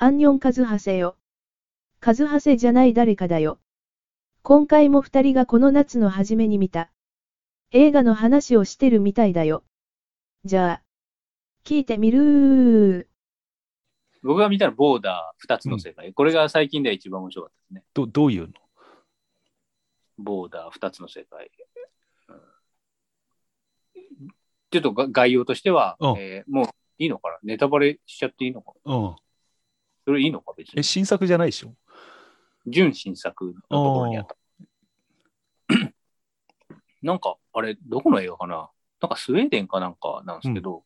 アンニョンカズハセよ。カズハセじゃない誰かだよ。今回も二人がこの夏の初めに見た。映画の話をしてるみたいだよ。じゃあ、聞いてみるー。僕が見たらボーダー2つの世界、これが最近では一番面白かったですね。どどういうの？ボーダー2つの世界。うんちょっとが概要としては、うんえーもういいのかな？ネタバレしちゃっていいのかな？うん。それいいのか別え、に。新作じゃないでしょ？純新作のところにあった。なんか、あれ、どこの映画かな？なんかスウェーデンかなんかなんですけど、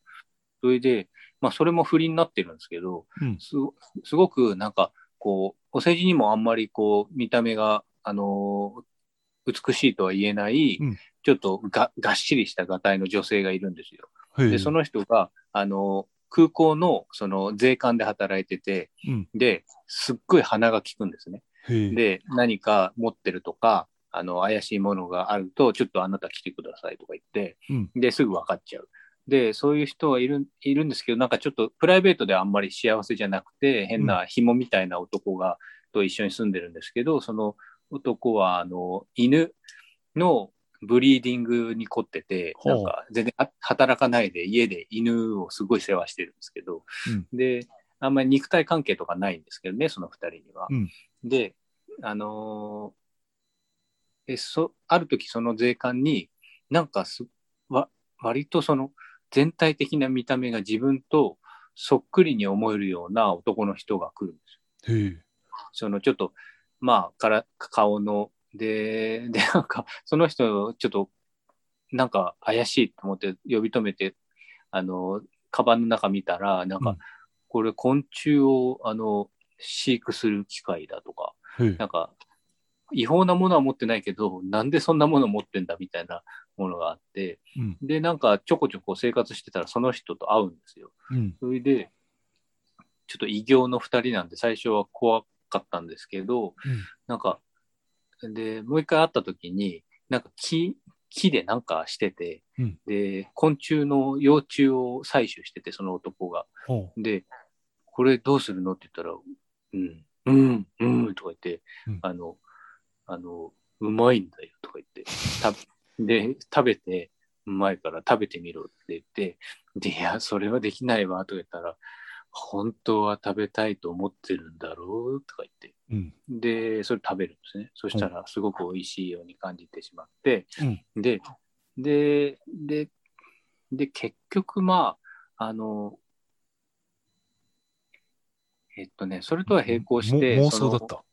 それで、まあ、それも不倫になってるんですけど、うんすごすごくなんか、こう、お世辞にもあんまりこう、見た目が、あのー美しいとは言えない、うんちょっとががっしりしたがたいの女性がいるんですよ。で、その人が、あのー空港のその税関で働いてて、うんで、すっごい鼻が利くんですね。で、何か持ってるとか、あの、怪しいものがあると、ちょっとあなた来てくださいとか言って、うんで、すぐ分かっちゃう。で、そういう人はいるいるんですけど、なんかちょっとプライベートではあんまり幸せじゃなくて、変な紐みたいな男が、と一緒に住んでるんですけど、その男は、あの、犬のブリーディングに凝ってて、なんか全然あ働かないで家で犬をすごい世話してるんですけど、で、あんまり肉体関係とかないんですけどね、その二人には。うんで、あのーえそ、ある時その税関になんかす、わ、割とその全体的な見た目が自分とそっくりに思えるような男の人が来るんですよ。そのちょっと、まあ、から、顔の、で、で、なんか、その人、ちょっと、なんか怪しいと思って呼び止めて、あの、カバンの中見たら、なんか、うん。これ昆虫を、あの、飼育する機械だとか、なんか、違法なものは持ってないけど、なんでそんなもの持ってんだみたいなものがあって、うん。で、なんかちょこちょこ生活してたらその人と会うんですよ。うん。それで、ちょっと異形の二人なんで最初は怖かったんですけど、なんか、で、もう一回会った時に、なんか木、木でなんかしてて、うん。で、昆虫の幼虫を採取してて、その男が。ほで、これどうするのって言ったら、うん、うん、うん、とか言って、うん。あの、あの、うまいんだよとか言って、たで、食べて、うまいから食べてみろって言って、で、いや、それはできないわとか言ったら、本当は食べたいと思ってるんだろう？とか言って、ううん。で、それ食べるんですね。そしたら、すごく美味しいように感じてしまって、で、で、で、で、結局、まあ、あの、えっとね、それとは並行して、も妄想だった。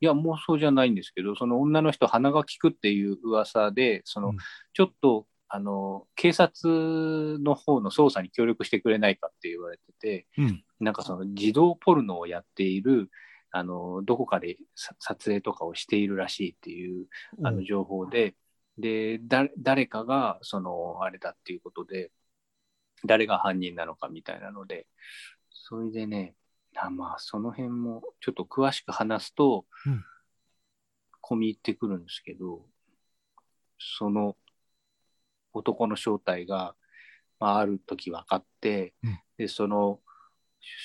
いや、妄想じゃないんですけど、その女の人、鼻が利くっていう噂で、その、うん。ちょっと、あの、警察の方の捜査に協力してくれないかって言われてて、うん。なんかその児童ポルノをやっている、あの、どこかでさ撮影とかをしているらしいっていう、あの情報で、で、だ誰かが、その、あれだっていうことで、誰が犯人なのかみたいなので、それでね、あまあ、その辺もちょっと詳しく話すと、うん。込み入ってくるんですけど、その男の正体が、まあ、ある時分かって、うん。で、その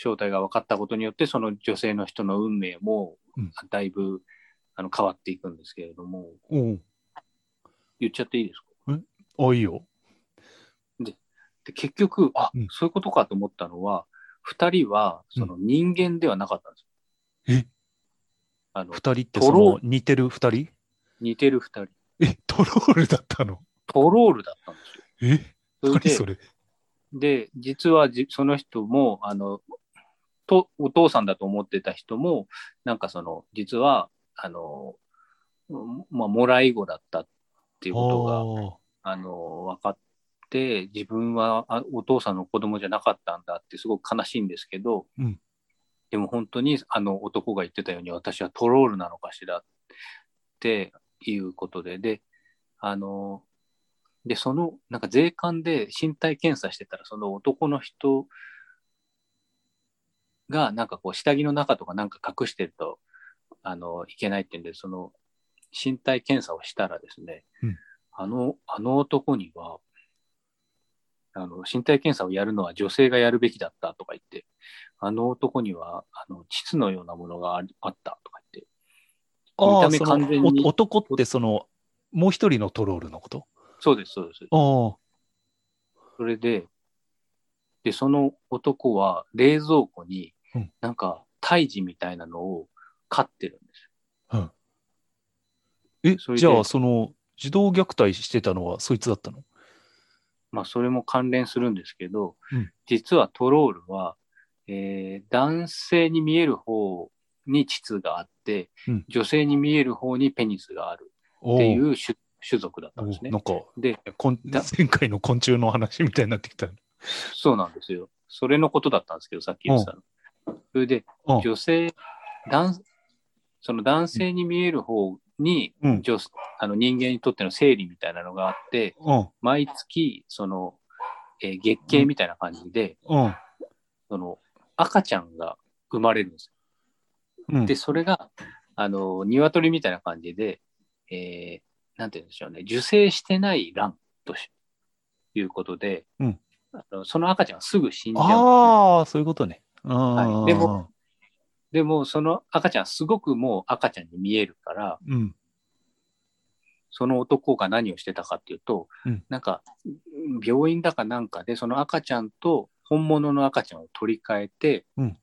正体が分かったことによって、その女性の人の運命もうん。だいぶ、あの変わっていくんですけれども、言っちゃっていいですか？あいいよ。で結局、あ、うん。そういうことかと思ったのは、二人はその人間ではなかったんですよ。え？あの二人ってその似てる二人？似てる二人。え？トロールだったの？トロールだったんですよ。え？それで何それ？で、実はじその人も、あの、と、お父さんだと思ってた人も、なんかその、実は、あの、うんまあ、もらい子だったっていうことが、あの、分かって、自分はあお父さんの子供じゃなかったんだってすごく悲しいんですけど、うん。でも本当にあの男が言ってたように私はトロールなのかしらっていうことで、で、あの、で、その、なんか税関で身体検査してたら、その男の人が、なんかこう、下着の中とかなんか隠してると、あの、いけないっていうんで、その、身体検査をしたらですね、うん。あの、あの男には、あの、身体検査をやるのは女性がやるべきだったとか言って、あの男には、あの、膣のようなものがあったとか言って、見た目完全にお男ってその、もう一人のトロールのこと？そうです、そうです。ああ。それで、で、その男は冷蔵庫にうん、なんか、胎児みたいなのを飼ってるんですよ。えそれ、でじゃあ、その、児童虐待してたのはそいつだったの？まあ、それも関連するんですけど、うん実はトロールは、えー男性に見える方に膣があって、うん女性に見える方にペニスがあるっていう種種族だったんですねなん。か、で、こんだ前回の昆虫の話みたいになってきた。そうなんですよ。それのことだったんですけど、さっき言ってたの。それで、うん女性、男、その男性に見える方に、うん女あの人間にとっての生理みたいなのがあって、うん。毎月、その、えー月経みたいな感じで、うん。その、赤ちゃんが生まれるんですよ。うん。で、それが、あの、鶏みたいな感じで、えーなんて言うんでしょうね、受精してない卵としいうことで、うんあのその赤ちゃんはすぐ死んじゃう。ああ、そういうことね。はいでも、でも、その赤ちゃん、すごくもう赤ちゃんに見えるから、うん。その男が何をしてたかっていうと、うんなんか、病院だかなんかで、その赤ちゃんと本物の赤ちゃんを取り替えて、うん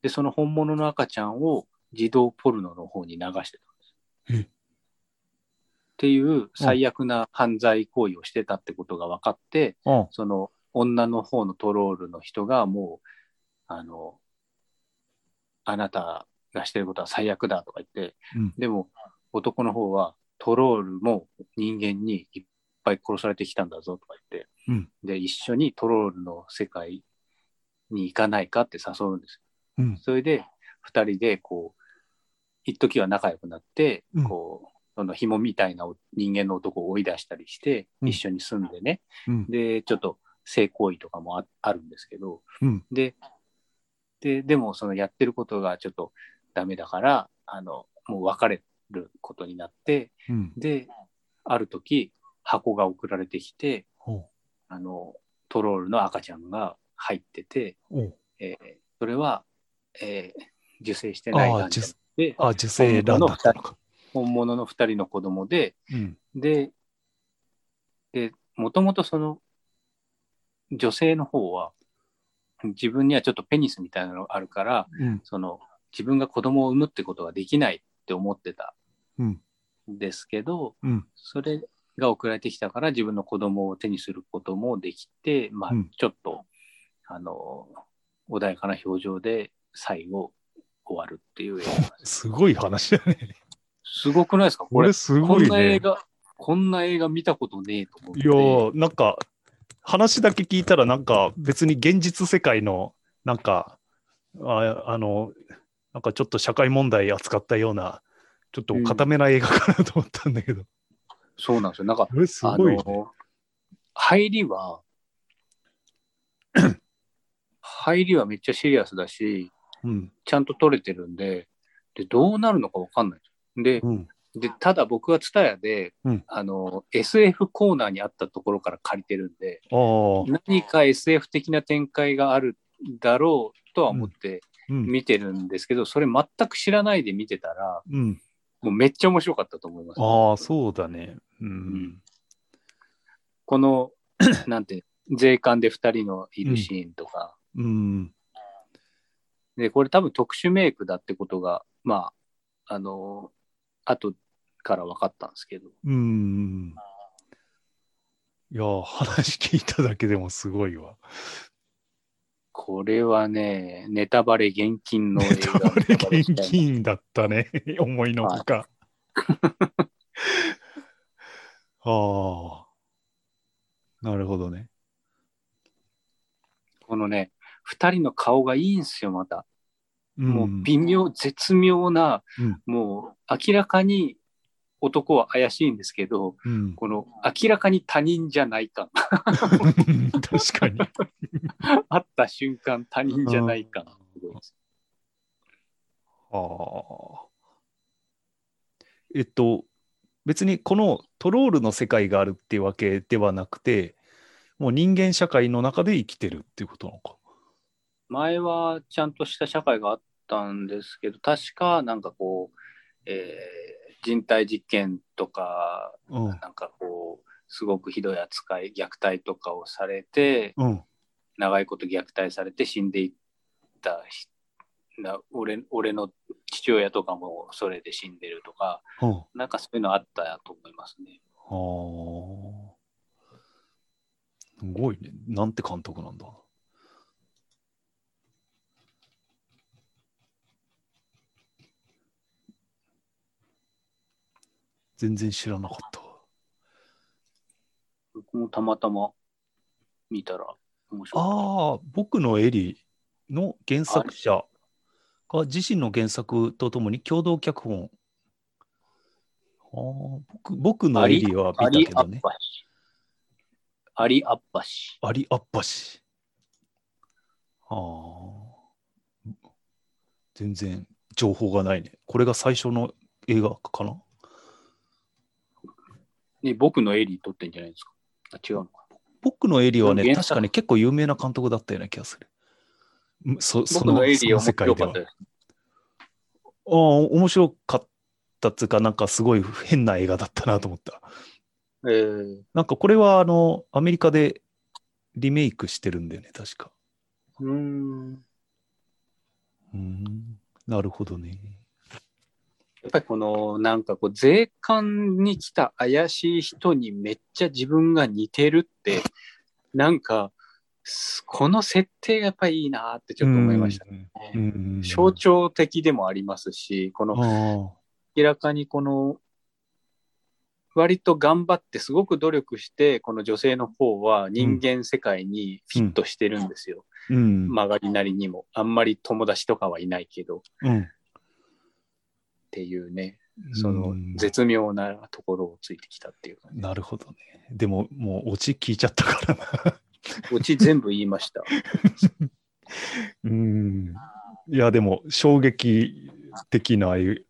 で、その本物の赤ちゃんを児童ポルノの方に流してたんです。えっていう最悪な犯罪行為をしてたってことが分かって、うん。その女の方のトロールの人がもう、あの、あなたがしてることは最悪だとか言って、うんでも男の方はトロールも人間にいっぱい殺されてきたんだぞとか言って、うんで、一緒にトロールの世界に行かないかって誘うんですよ。うん。それで、二人でこう、一時は仲良くなって、うんこう、その紐みたいな人間の男を追い出したりして、うん一緒に住んでね、うん。で、ちょっと性行為とかもああるんですけど、うん。で、で、でもそのやってることがちょっとダメだから、あの、もう別れることになって、うん。で、ある時、箱が送られてきて、ほあの、トロールの赤ちゃんが入ってて、えーそれは、えー受精してないあ、受精卵だったのか。本物の二人の子供で、うん。で、で、もともとその、女性の方は、自分にはちょっとペニスみたいなのがあるから、うん。その、自分が子供を産むってことができないって思ってたうん。んですけど、うん。それが送られてきたから自分の子供を手にすることもできて、まあうん、ちょっと、あの、穏やかな表情で最後終わるっていう。すごい話だね。すごくないですか？これこれ、すこごいね。んな映画、こんな映画見たことねえと思って。いやーなんか、話だけ聞いたら、なんか別に現実世界の、なんか、ああの、なんかちょっと社会問題扱ったような、ちょっと固めな映画かなと思ったんだけど。そうなんですよ。なんか、すあごいね。の、入りは、入りはめっちゃシリアスだし、うん。ちゃんと撮れてるんで、で、どうなるのかわかんない。で、うん。で、ただ僕はツタヤで、うんあの、SF コーナーにあったところから借りてるんで。何か SF 的な展開があるだろうとは思ってうん。見てるんですけど、それ全く知らないで見てたら、うん。もうめっちゃ面白かったと思います。ああ、そうだね。う。うんんこの、なんて、税関で2人のいるシーンとか、うん。で、これ多分特殊メイクだってことが、まあ、あの、後から分かったんですけど、うん。いやー、話聞いただけでもすごいわ。これはね、ネタバレ厳禁の映ネタ画バレ現金だったね。思いのほか。ああ。なるほどね。このね、2人の顔がいいんですよ、また。うんもう微妙、絶妙な、うんもう明らかに男は怪しいんですけど、うん、この明らかに他人じゃない感。確かに。会った瞬間他人じゃない感。あ。えっと、別にこのトロールの世界があるっていうわけではなくて、もう人間社会の中で生きてるっていうことなのか。前はちゃんとした社会があったんですけど、確かなんかこう、えー人体実験とか、うん。なんかこう、すごくひどい扱い、虐待とかをされて、うん。長いこと虐待されて死んでいったひな俺俺の父親とかもそれで死んでるとか、うん。なんかそういうのあったと思いますね。はあ。すごいね。なんて監督なんだ。全然知らなかったわ。僕もたまたま見たら面白ああ、僕のエリの原作者が自身の原作とともに共同脚本。あー僕僕た。のエリはアリアッ見たけどね。パシ。アリアッパシ。アリアッパシ。ああ。全然情報がないね。これが最初の映画かな？ね、僕のエリー撮ってんじゃないですか。あ違うのか。僕のエリはね、確かに結構有名な監督だったような気がする。うんそそ僕のエリーった。です。ああ、面白かったっつうか、なんかすごい変な映画だったなと思った。えー、なんかこれはあの、アメリカでリメイクしてるんだよね、確か。うーん。うーん、なるほどね。やっぱりこのなんかこう税関に来た怪しい人にめっちゃ自分が似てるってなんかすこの設定がやっぱりいいなってちょっと思いましたね。象徴的でもありますしこのあ明らかにこの割と頑張ってすごく努力してこの女性の方は人間世界にフィットしてるんですよ。あ、うん。曲がりなりにもあんまり友達とかはいないけどっうん。ていうねそのうん絶妙なところをついてきたっていうかね。なるほどね。でも、もう、オチ聞いちゃったからな。オチ全部言いました。うん。いや、でも、衝撃的なああいう。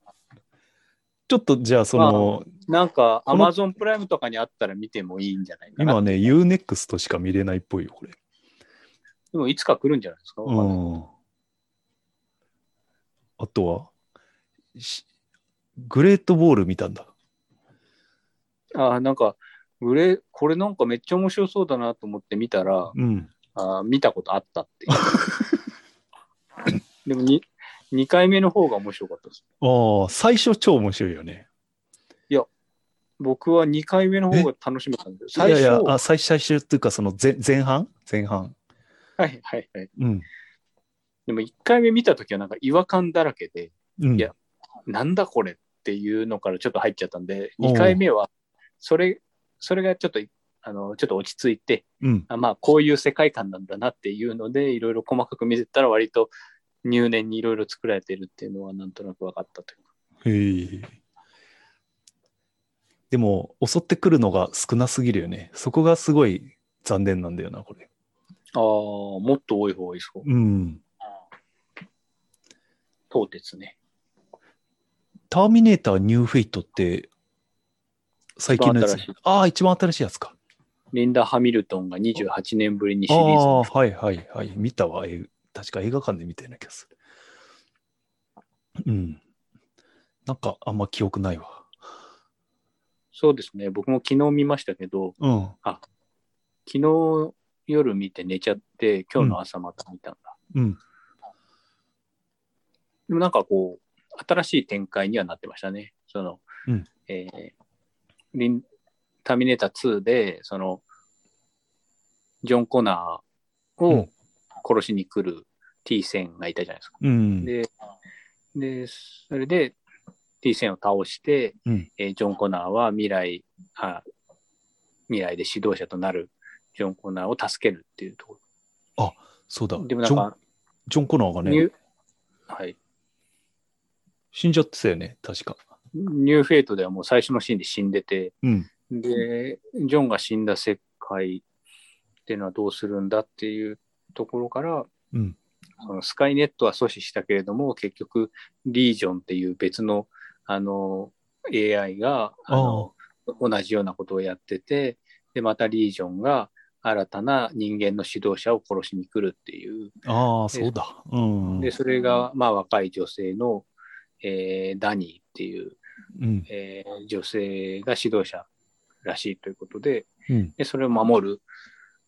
ちょっと、じゃあ、その、なんか、アマゾンプライムとかにあったら見てもいいんじゃないかな。今ね、UNEXT しか見れないっぽいよ、これ。でも、いつか来るんじゃないですか？うん。あとは、しグレートボール見たんだ。あーなんか、グレこれなんかめっちゃ面白そうだなと思って見たら、うん。あー見たことあったっていう。でもに、2回目の方が面白かったです。ああ、最初超面白いよね。僕は2回目の方が楽しめたんで。最初いやいや、あ最最初っていうか、その前前半？前半。はいはいはい。うん。でも1回目見たときはなんか違和感だらけで、うん、いやなんだこれっていうのからちょっと入っちゃったんで、おう2回目は、それ、それがちょっと、あの、ちょっと落ち着いて、うん。あまあ、こういう世界観なんだなっていうので、いろいろ細かく見てたら、割と入念にいろいろ作られてるっていうのは、なんとなく分かったというか。へえ。でも、襲ってくるのが少なすぎるよね。そこがすごい残念なんだよな、これ。ああ、もっと多い方がいいそう。うん。東鉄ね。ターミネーターニューフェイトって、最近のやつ。ああ、一番新しいやつか。リンダ・ハミルトンが28年ぶりにシあリーズあ、をはいはいはい。見たわ。え確か映画館で見たような気がする。うん。なんかあんま記憶ないわ。そうですね。僕も昨日見ましたけど、うん。昨日夜見て寝ちゃって、今日の朝また見たんだ。うん。でもなんかこう、新しい展開にはなってましたね。その、うんえーリンターミネーター2で、その、ジョン・コナーをうん殺しに来る T 線がいたじゃないですか。うん。で、で、それで T-1000 を倒して、うんえージョン・コナーは未来あ、未来で指導者となるジョン・コナーを助けるっていうとこそうだ。ろ。でもなジョンんか、ジョン・コナーがね、はい、死んじゃってたよね、確か。ニューフェイトではもう最初のシーンで死んでて、うん。で、ジョンが死んだ世界っていうのはどうするんだっていうところから、うん。そのスカイネットは阻止したけれども、結局、リージョンっていう別のあの AI があの同じようなことをやってて、で、またリージョンが新たな人間の指導者を殺しに来るっていう。ああ、そうだ。うん。で、それが、まあ、若い女性の、えーダニーっていう、うん。えー女性が指導者らしいということで、うん。でそれを守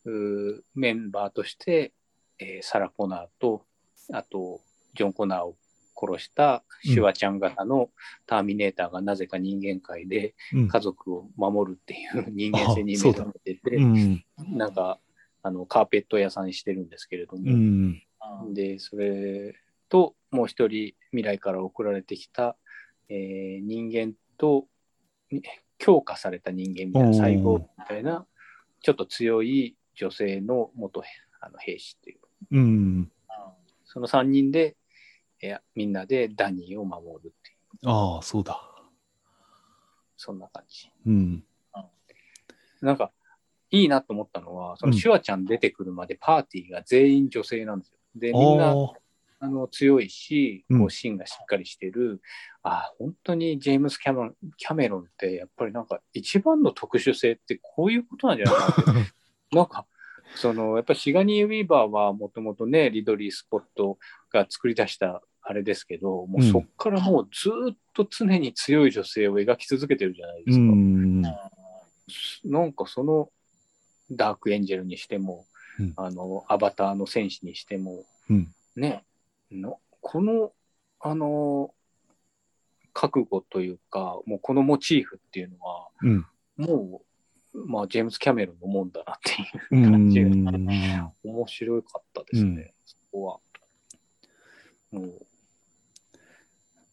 るメンバーとして、えーサラ・コナーと、あと、ジョン・コナーを殺したシュワちゃん型のターミネーターがなぜか人間界でうん。家族を守るっていう人間性に目覚めてて、うん。なんか、あの、カーペット屋さんしてるんですけれども、うん。で、それと、もう一人未来から送られてきた、えー人間とに強化された人間みたいな、細胞みたいな、ちょっと強い女性の元あの兵士っていう、うん。その3人で、えーみんなでダニーを守るっていう、ああ、そうだ。そんな感じ。うん。なんか、いいなと思ったのは、そのうんシュワちゃん出てくるまでパーティーが全員女性なんですよ。で、あみんな、あ。あの強いし、うんこう芯がしっかりしてる、あ本当にジェームス・キャメロンキャメロンって、やっぱりなんか一番の特殊性ってこういうことなんじゃないかなって。なんか、そのやっぱりシガニー・ウィーバーはもともとね、リドリー・スポットが作り出したあれですけど、もうそっからもうずっと常に強い女性を描き続けてるじゃないでうすか。ん。なんかそのダークエンジェルにしても、うんあのアバターの戦士にしても、うん。ね、のこの、あの、覚悟というか、もうこのモチーフっていうのは、うん。もう、まあ、ジェームズ・キャメロンのもんだなってういう感じが、ん。面白かったですね、うんそこは。もう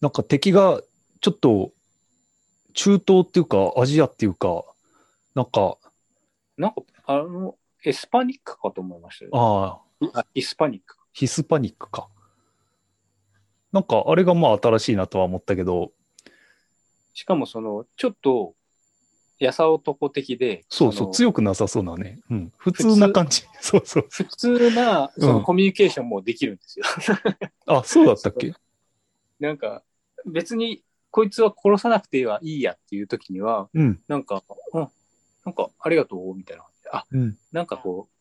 なんか敵がちょっと中東っていうかアジアっていうか、なんか、なんか、あの、エスパニックかと思いましたよ。ああ、あ、イスパニック。ヒスパニックか。なんかあれがまあ新しいなとは思ったけど、しかもその、ちょっと、やさ男的で、そうそう、の強くなさそうなね。うん。普通な感じ。そうそう。普通なそのうんコミュニケーションもできるんですよ。あ、そうだったっけ？なんか、別にこいつは殺さなくてはいいやっていう時には、うん。なんか、うん、なんかありがとうみたいな。あ、うん。なんかこう、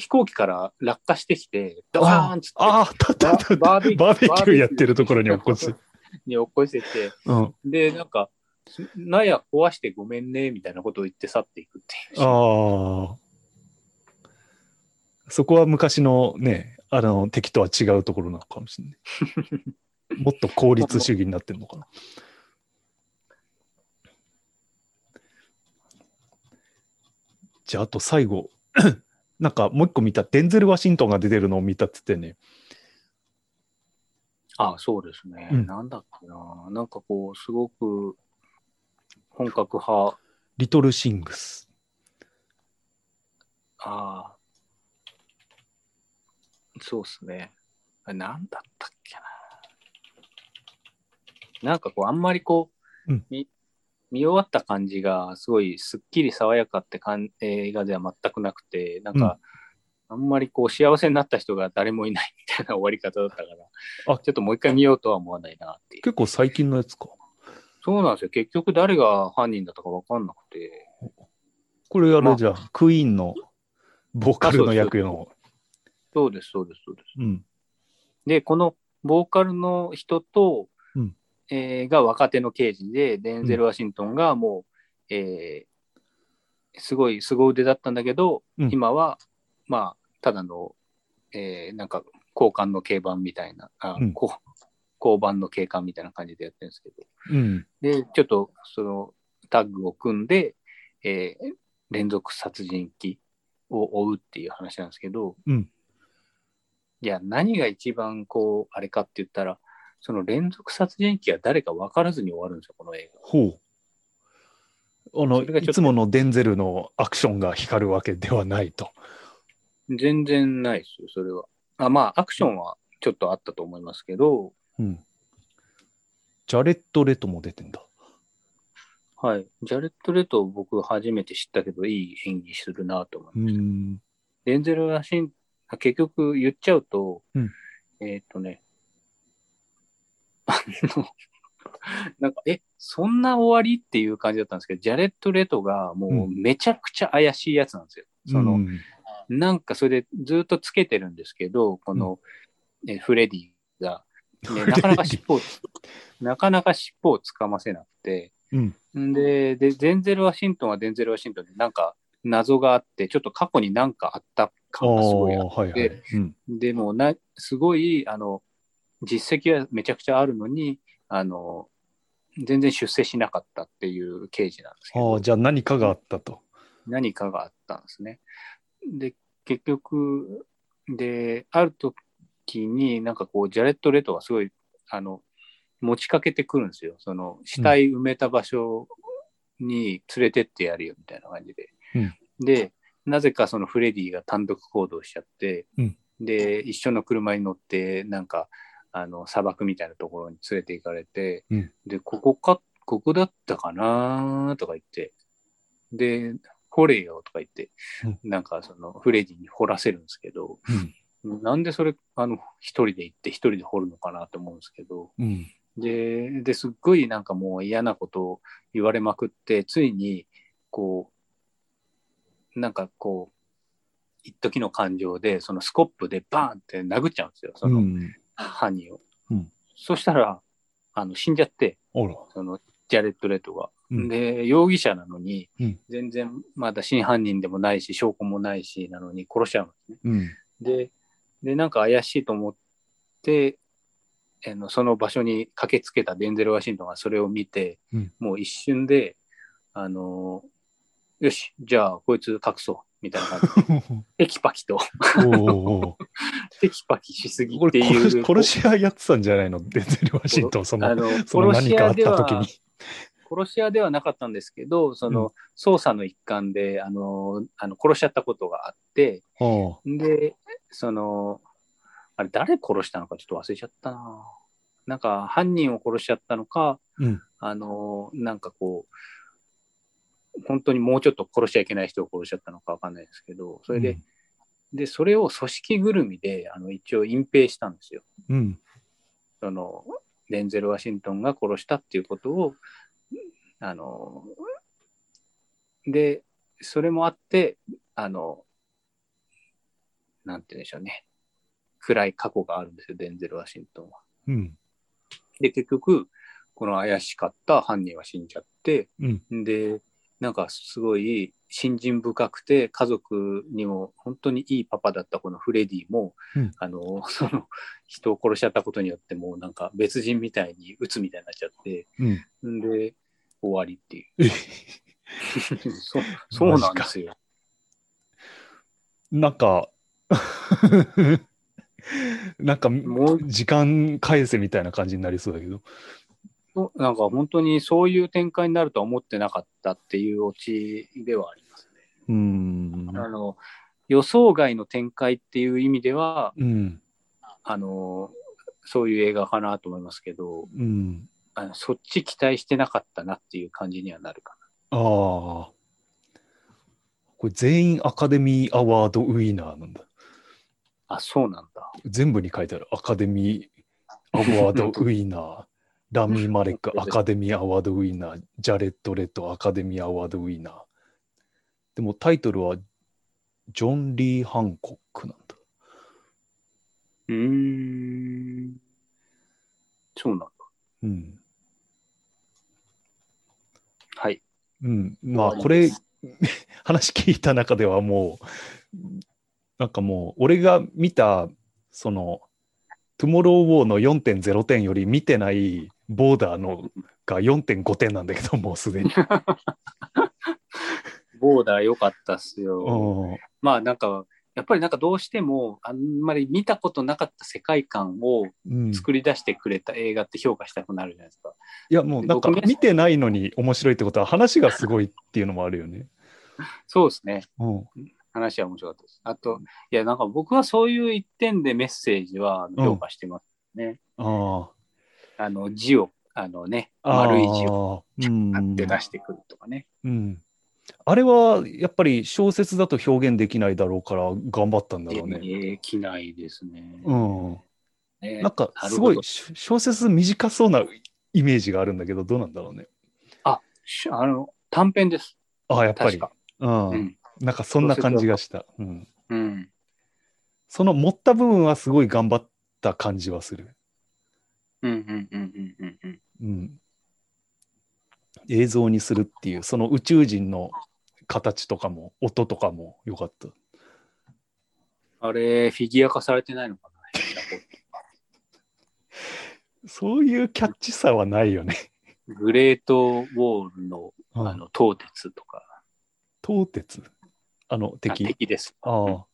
飛行機から落下してきて、ドカーンっつって、ああ、たったたった。バーベキューやってるところに落っこち て。に落っこちてて、うん。で、なんか、なんや壊してごめんね、みたいなことを言って去っていくっていう。ああ。そこは昔のね、あの、敵とは違うところなのかもしれない。もっと効率主義になってるのかな。じゃあ、あと最後。なんかもう一個見た、デンゼル・ワシントンが出てるのを見たって言ってね。あそうですね。うんなんだっけな。なんかこう、すごく本格派。リトル・シングス。ああ。そうですね。なんだったっけな。なんかこう、あんまりこう、うん見見終わった感じが、すごいすっきり爽やかってかん映画では全くなくて、なんか、あんまりこう、幸せになった人が誰もいないみたいな終わり方だったから、あちょっともう一回見ようとは思わないなっていう。結構最近のやつか。そうなんですよ。結局誰が犯人だったか分かんなくて。これあまあれじゃあ、クイーンのボーカルの役の。そうです、そうです、そうです。うん。で、このボーカルの人と、うんえーが若手の刑事で、デンゼル・ワシントンがもう、えーすごい凄腕だったんだけど、うん。今は、まあ、ただの、えーなんか、交換の警番みたいな、あうん。こう交番の警官みたいな感じでやってるんですけど、うん。で、ちょっと、その、タッグを組んで、えー連続殺人鬼を追うっていう話なんですけど、うん。いや、何が一番こう、あれかって言ったら、その連続殺人鬼が誰か分からずに終わるんですよ、この映画。ほう。あの、いつものデンゼルのアクションが光るわけではないと。全然ないですよ、それは。あまあ、アクションはちょっとあったと思いますけど、うん。ジャレット・レトも出てんだ。はい。ジャレット・レト僕初めて知ったけど、いい演技するなと思いました。うん。デンゼル・ラシン、あ結局言っちゃうと、うんえーっ、とね、あの、なんか、え、そんな終わりっていう感じだったんですけど、ジャレット・レトがもうめちゃくちゃ怪しいやつなんですよ。その、うん。なんかそれでずっとつけてるんですけど、この、えフレディが、ね、なかなか尻尾を、なかなか尻尾をつかませなくて、うん。んで、で、デンゼル・ワシントンはデンゼル・ワシントンでなんか謎があって、ちょっと過去になんかあった感がすごいああーはいはい。で。うん。でもな、すごい、あの、実績はめちゃくちゃあるのに、あの、全然出世しなかったっていう刑事なんですけどああ、、じゃあ何かがあったと。何かがあったんですね。で、結局、で、ある時になんかこう、ジャレット・レトがすごい、あの、持ちかけてくるんですよ。その、死体埋めた場所に連れてってやるよみたいな感じで。うんで、なぜかそのフレディが単独行動しちゃって、うんで、一緒の車に乗って、なんか、あの、砂漠みたいなところに連れて行かれて、うん。で、ここか、ここだったかなとか言って、で、掘れよとか言って、なんかそのフレディに掘らせるんですけど、うん。なんでそれ、あの、一人で行って一人で掘るのかなと思うんですけど、うん。で、で、すっごいなんかもう嫌なことを言われまくって、ついに、こう、なんかこう、一時の感情で、そのスコップでバーンって殴っちゃうんですよ、そうのん。犯人を。うんそしたら、あの、死んじゃって。その、ジャレット・レッドが。うんで、容疑者なのに、うん全然まだ真犯人でもないし、証拠もないし、なのに殺しちゃうんですね。うん。で、で、なんか怪しいと思って、あのその場所に駆けつけたデンゼル・ワシントンがそれを見て、うんもう一瞬で、あの、よし、じゃあこいつ隠そう、みたいな感じ。で、テキパキと、テキパキしすぎっていう。殺し屋やってたんじゃないの？デンゼル・ワシントン、その、あの、その殺し何かあっ屋ではた時に。殺し屋ではなかったんですけど、その捜査の一環で、あの、あの殺しちゃったことがあって、で、その、あれ誰殺したのかちょっと忘れちゃったな。なんか犯人を殺しちゃったのか、うん。あの、なんかこう、本当にもうちょっと殺しちゃいけない人を殺しちゃったのかわかんないですけど、それで、で、それを組織ぐるみで、あの、一応隠蔽したんですよ。うん。その、デンゼル・ワシントンが殺したっていうことを、あの、で、それもあって、あの、なんて言うんでしょうね。暗い過去があるんですよ、デンゼル・ワシントンは。うん。で、結局、この怪しかった犯人は死んじゃって、うん。で、なんかすごい信心深くて、家族にも本当にいいパパだったこのフレディも、うんあの、その人を殺しちゃったことによってもうなんか別人みたいに鬱みたいになっちゃって、うん。んで、終わりっていう。そうそうなんですよ。なんか、なんか、もう時間返せみたいな感じになりそうだけど。なんか本当にそういう展開になるとは思ってなかったっていうオチではありますね。うーん。あの予想外の展開っていう意味では、うん。あのそういう映画かなと思いますけど、うん。あのそっち期待してなかったなっていう感じにはなるかああ。これ全員アカデミーアワードウィナーなんだ。な。あ、そうなんだ。全部に書いてある。アカデミーアワードウィナー。ラミー・マレックアカデミーアワードウィナー。ジャレット・レッドアカデミーアワードウィナー。でもタイトルはジョン・リー・ハンコックなんだ。うーん。そうなんだ。うん。はい。うん。まあこれ 話聞いた中ではもう、なんかもう、俺が見た、その、トゥモロー・ウォーの4.0点より見てないボーダーのが4.5点なんだけど、もうすでに。ボーダー良かったっすよ。うんまあなんか、やっぱりなんかどうしてもあんまり見たことなかった世界観をうん、い作り出してくれた映画って評価したくなるじゃないですか。や、もうなんか見てないのに面白いってことは話がすごいっていうのもあるよね。そうですね。うん。話は面白かったです。あと、いやなんか僕はそういう一点でメッセージは評価してますね。ああの字を、あのね、あ。丸い字を。あって出してくるとかね。うん。あれはやっぱり小説だと表現できないだろうから頑張ったんだろうね。できないですね。うん。ねなんかすごいし小説短そうなイメージがあるんだけど、どうなんだろうね。しあの短編です。ああ、やっぱり。うんうんなんかそんな感じがした。うん。うん。その持った部分はすごい頑張った感じはする。映像にするっていう、その宇宙人の形とかも、音とかも良かった。あれ、フィギュア化されてないのかなそういうキャッチさはないよね。グレートウォールのうんあの東鉄とか、東鉄？あのあ敵。敵です。ああ。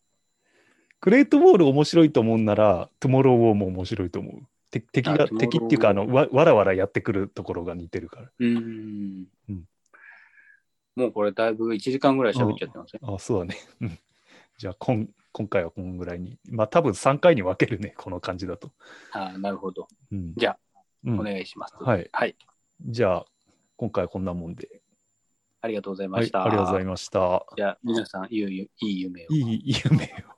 グレートウォール面白いと思うんなら、トゥモローウォーも面白いと思う。て敵が敵っていうかあのわ、わらわらやってくるところが似てるから。うーんうんもうこれだいぶ1時間ぐらい喋っちゃってますね。ああ、そうだね。うんじゃあ今、今回はこんぐらいに。まあ多分3回に分けるね、この感じだと。ああなるほど。うんじゃあ、うんお願いします。はいはい。じゃあ、今回はこんなもんで。ありがとうございまはい、した。ありがとうございました。じゃあ、皆さん、いいいい夢を。いい夢を。